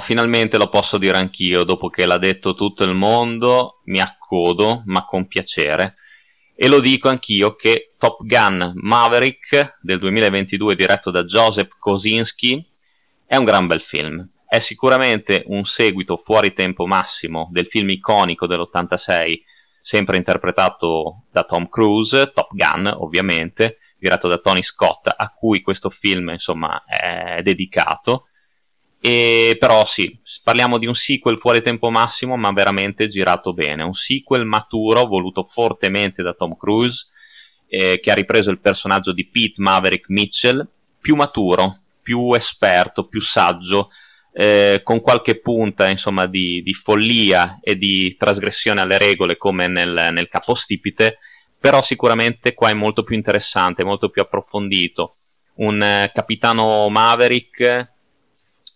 finalmente lo posso dire anch'io, dopo che l'ha detto tutto il mondo, mi accodo, ma con piacere. E lo dico anch'io che Top Gun Maverick del 2022, diretto da Joseph Kosinski, è un gran bel film. È sicuramente un seguito fuori tempo massimo del film iconico dell'86, sempre interpretato da Tom Cruise, Top Gun ovviamente, diretto da Tony Scott, a cui questo film insomma è dedicato e però sì, parliamo di un sequel fuori tempo massimo, ma veramente girato bene. Un sequel maturo, voluto fortemente da Tom Cruise, eh, che ha ripreso il personaggio di Pete Maverick Mitchell, più maturo, più esperto, più saggio, eh, con qualche punta insomma di, di, follia e di trasgressione alle regole come nel, nel capostipite, però sicuramente qua è molto più interessante, molto più approfondito. Un eh, capitano Maverick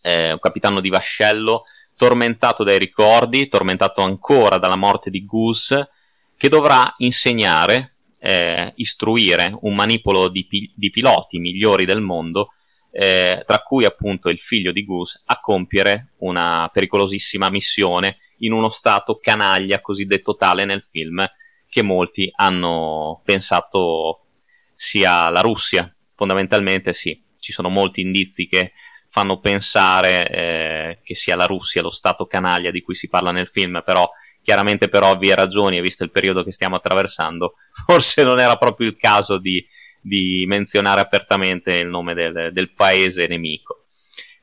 eh, un capitano di vascello tormentato dai ricordi, tormentato ancora dalla morte di Goose, che dovrà insegnare, eh, istruire un manipolo di, pi- di, piloti migliori del mondo, eh, tra cui appunto il figlio di Goose, a compiere una pericolosissima missione in uno stato canaglia cosiddetto tale nel film che molti hanno pensato sia la Russia. Fondamentalmente sì, ci sono molti indizi che fanno pensare eh, che sia la Russia lo stato canaglia di cui si parla nel film, però chiaramente per ovvie ragioni, e visto il periodo che stiamo attraversando, forse non era proprio il caso di, di menzionare apertamente il nome del, del paese nemico.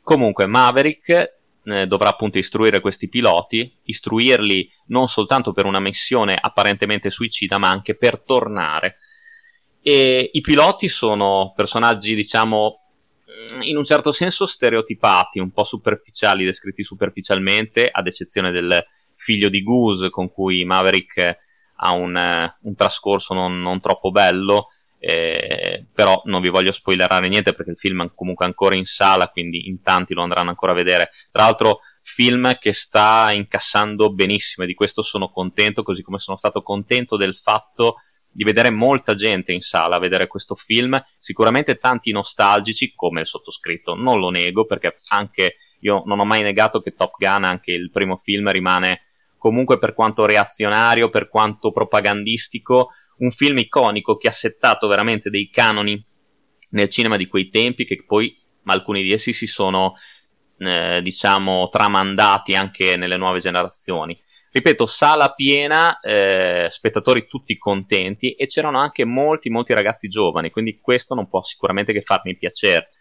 Comunque, Maverick eh, dovrà appunto istruire questi piloti, istruirli non soltanto per una missione apparentemente suicida, ma anche per tornare. E i piloti sono personaggi, diciamo, in un certo senso stereotipati, un po' superficiali, descritti superficialmente, ad eccezione del figlio di Goose con cui Maverick ha un, un trascorso non, non, troppo bello, eh, però non vi voglio spoilerare niente perché il film è comunque ancora in sala, quindi in tanti lo andranno ancora a vedere. Tra l'altro film che sta incassando benissimo e di questo sono contento, così come sono stato contento del fatto di vedere molta gente in sala a vedere questo film, sicuramente tanti nostalgici come il sottoscritto, non lo nego perché anche io non ho mai negato che Top Gun, anche il primo film, rimane comunque per quanto reazionario, per quanto propagandistico, un film iconico che ha settato veramente dei canoni nel cinema di quei tempi che poi alcuni di essi si sono eh, diciamo tramandati anche nelle nuove generazioni ripeto, sala piena, eh, spettatori tutti contenti e c'erano anche molti, molti ragazzi giovani, quindi questo non può sicuramente che farmi piacere.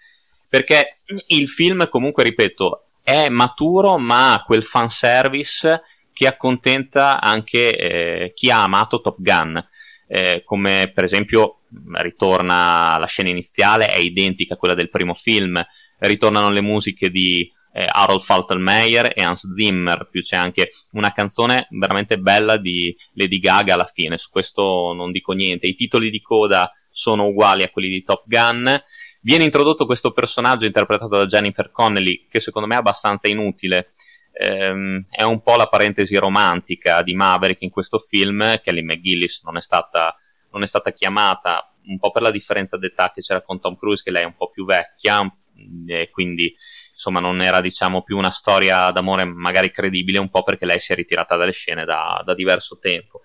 Perché il film, comunque, ripeto, è maturo, ma ha quel fanservice che accontenta anche eh, chi ha amato Top Gun. Eh, come per esempio ritorna la scena iniziale, è identica a quella del primo film, ritornano le musiche di eh, Harold Faltermeyer e Hans Zimmer, più c'è anche una canzone veramente bella di Lady Gaga alla fine, su questo non dico niente, i titoli di coda sono uguali a quelli di Top Gun, viene introdotto questo personaggio interpretato da Jennifer Connelly che secondo me è abbastanza inutile, ehm, è un po' la parentesi romantica di Maverick in questo film, Kelly McGillis non è stata, non è stata chiamata un po' per la differenza d'età che c'era con Tom Cruise, che lei è un po' più vecchia, e quindi insomma non era diciamo più una storia d'amore magari credibile un po' perché lei si è ritirata dalle scene da, da diverso tempo.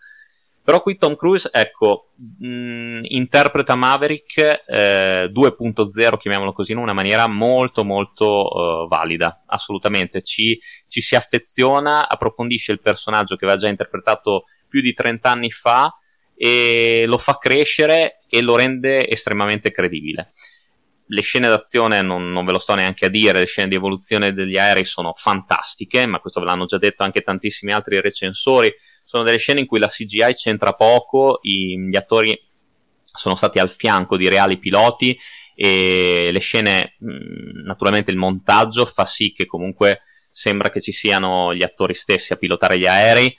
Però qui Tom Cruise ecco mh, mm, interpreta Maverick eh, 2.0 chiamiamolo così in una maniera molto molto uh, valida assolutamente. Ci, ci si affeziona approfondisce il personaggio che aveva già interpretato più di 30 anni fa e lo fa crescere e lo rende estremamente credibile le scene d'azione non, non, ve lo sto neanche a dire, le scene di evoluzione degli aerei sono fantastiche, ma questo ve l'hanno già detto anche tantissimi altri recensori. Sono delle scene in cui la CGI c'entra poco, i, gli attori sono stati al fianco di reali piloti e le scene, naturalmente il montaggio fa sì che comunque sembra che ci siano gli attori stessi a pilotare gli aerei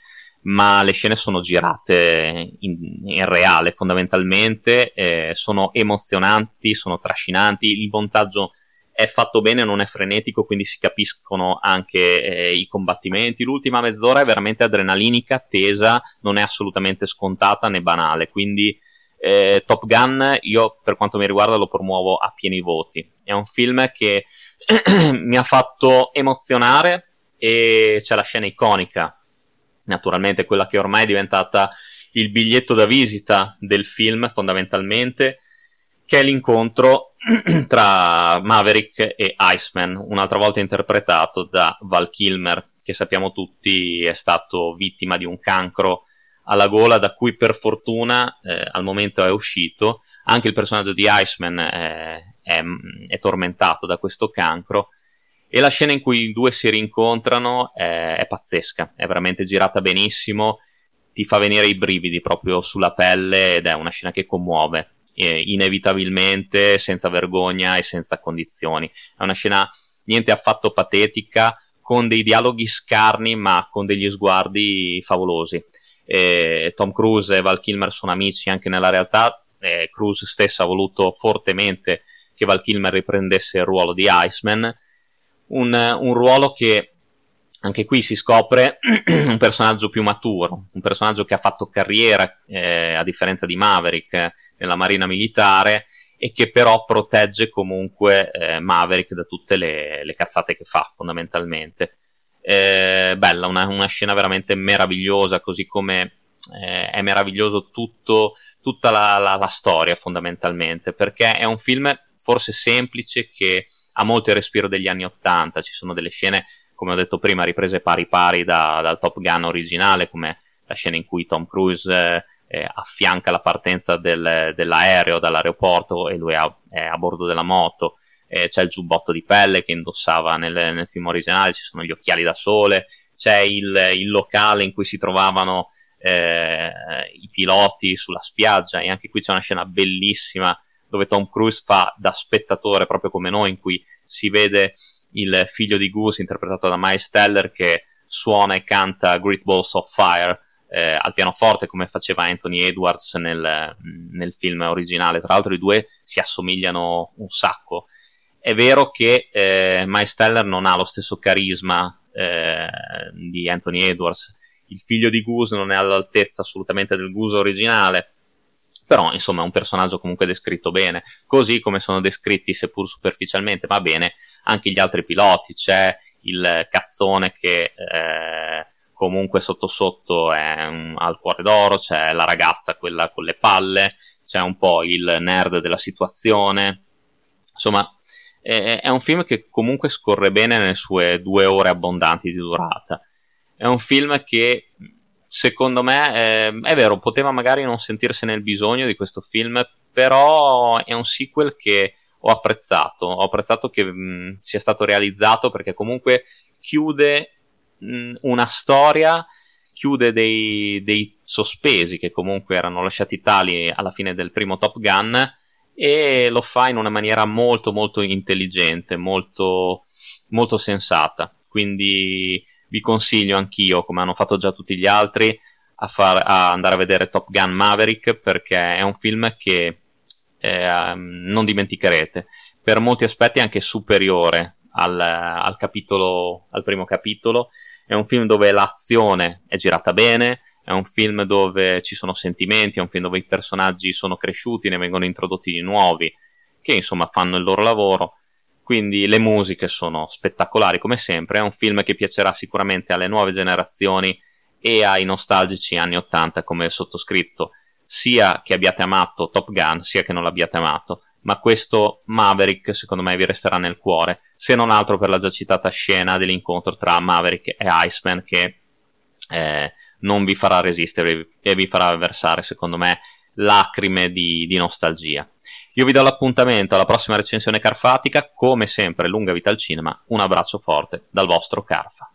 ma le scene sono girate in, in reale fondamentalmente, eh, sono emozionanti, sono trascinanti, il montaggio è fatto bene, non è frenetico, quindi si capiscono anche eh, i combattimenti. L'ultima mezz'ora è veramente adrenalinica, tesa, non è assolutamente scontata né banale, quindi eh, Top Gun io per quanto mi riguarda lo promuovo a pieni voti. È un film che mi ha fatto emozionare e c'è la scena iconica, naturalmente quella che ormai è diventata il biglietto da visita del film fondamentalmente, che è l'incontro tra Maverick e Iceman, un'altra volta interpretato da Val Kilmer, che sappiamo tutti è stato vittima di un cancro alla gola da cui per fortuna eh, al momento è uscito. Anche il personaggio di Iceman è, è, è, tormentato da questo cancro e la scena in cui i due si rincontrano è, è pazzesca, è veramente girata benissimo, ti fa venire i brividi proprio sulla pelle ed è una scena che commuove eh, inevitabilmente, senza vergogna e senza condizioni. È una scena niente affatto patetica, con dei dialoghi scarni ma con degli sguardi favolosi. Eh, Tom Cruise e Val Kilmer sono amici anche nella realtà, eh, Cruise stesso ha voluto fortemente che Val Kilmer riprendesse il ruolo di Iceman, un, un ruolo che anche qui si scopre un personaggio più maturo, un personaggio che ha fatto carriera, eh, a differenza di Maverick, eh, nella marina militare, e che però protegge comunque eh, Maverick da tutte le, le, cazzate che fa, fondamentalmente. Eh, bella, una, una, scena veramente meravigliosa, così come eh, è meraviglioso tutto, tutta la, la, la storia, fondamentalmente, perché è un film forse semplice che ha molto il respiro degli anni Ottanta, ci sono delle scene come ho detto prima, riprese pari pari da, dal Top Gun originale, come la scena in cui Tom Cruise eh, eh, affianca la partenza del, dell'aereo dall'aeroporto e lui è a, è a bordo della moto. Eh, c'è il giubbotto di pelle che indossava nel, nel, film originale, ci sono gli occhiali da sole, c'è il, il locale in cui si trovavano eh, i piloti sulla spiaggia e anche qui c'è una scena bellissima dove Tom Cruise fa da spettatore proprio come noi in cui si vede il figlio di Goose interpretato da Miles Teller che suona e canta Great Balls of Fire eh, al pianoforte come faceva Anthony Edwards nel, nel, film originale. Tra l'altro i due si assomigliano un sacco. È vero che eh, Miles Teller non ha lo stesso carisma eh, di Anthony Edwards. Il figlio di Goose non è all'altezza assolutamente del Goose originale, però insomma è un personaggio comunque descritto bene, così come sono descritti seppur superficialmente, ma bene, anche gli altri piloti, c'è il cazzone che eh, comunque sotto sotto è un, al cuore d'oro, c'è la ragazza, quella con le palle, c'è un po' il nerd della situazione, insomma è, è un film che comunque scorre bene nelle sue due ore abbondanti di durata. È un film che secondo me eh, è vero, poteva magari non sentirsene il bisogno di questo film, però è un sequel che ho apprezzato, ho apprezzato che mh, sia stato realizzato perché comunque chiude mh, una storia, chiude dei, dei, sospesi che comunque erano lasciati tali alla fine del primo Top Gun e lo fa in una maniera molto molto intelligente, molto, molto sensata. Quindi vi consiglio anch'io, come hanno fatto già tutti gli altri, a, far, a andare a vedere Top Gun Maverick perché è un film che eh, non dimenticherete. Per molti aspetti è anche superiore al, al, capitolo, al primo capitolo. È un film dove l'azione è girata bene, è un film dove ci sono sentimenti, è un film dove i personaggi sono cresciuti, ne vengono introdotti di nuovi, che insomma fanno il loro lavoro. Quindi le musiche sono spettacolari come sempre, è un film che piacerà sicuramente alle nuove generazioni e ai nostalgici anni 80 come il sottoscritto sia che abbiate amato Top Gun, sia che non l'abbiate amato, ma questo Maverick secondo me vi resterà nel cuore, se non altro per la già citata scena dell'incontro tra Maverick e Iceman che eh, non vi farà resistere e vi farà versare secondo me lacrime di, di nostalgia. Io vi do l'appuntamento alla prossima recensione carfatica, come sempre lunga vita al cinema, un abbraccio forte dal vostro Carfa.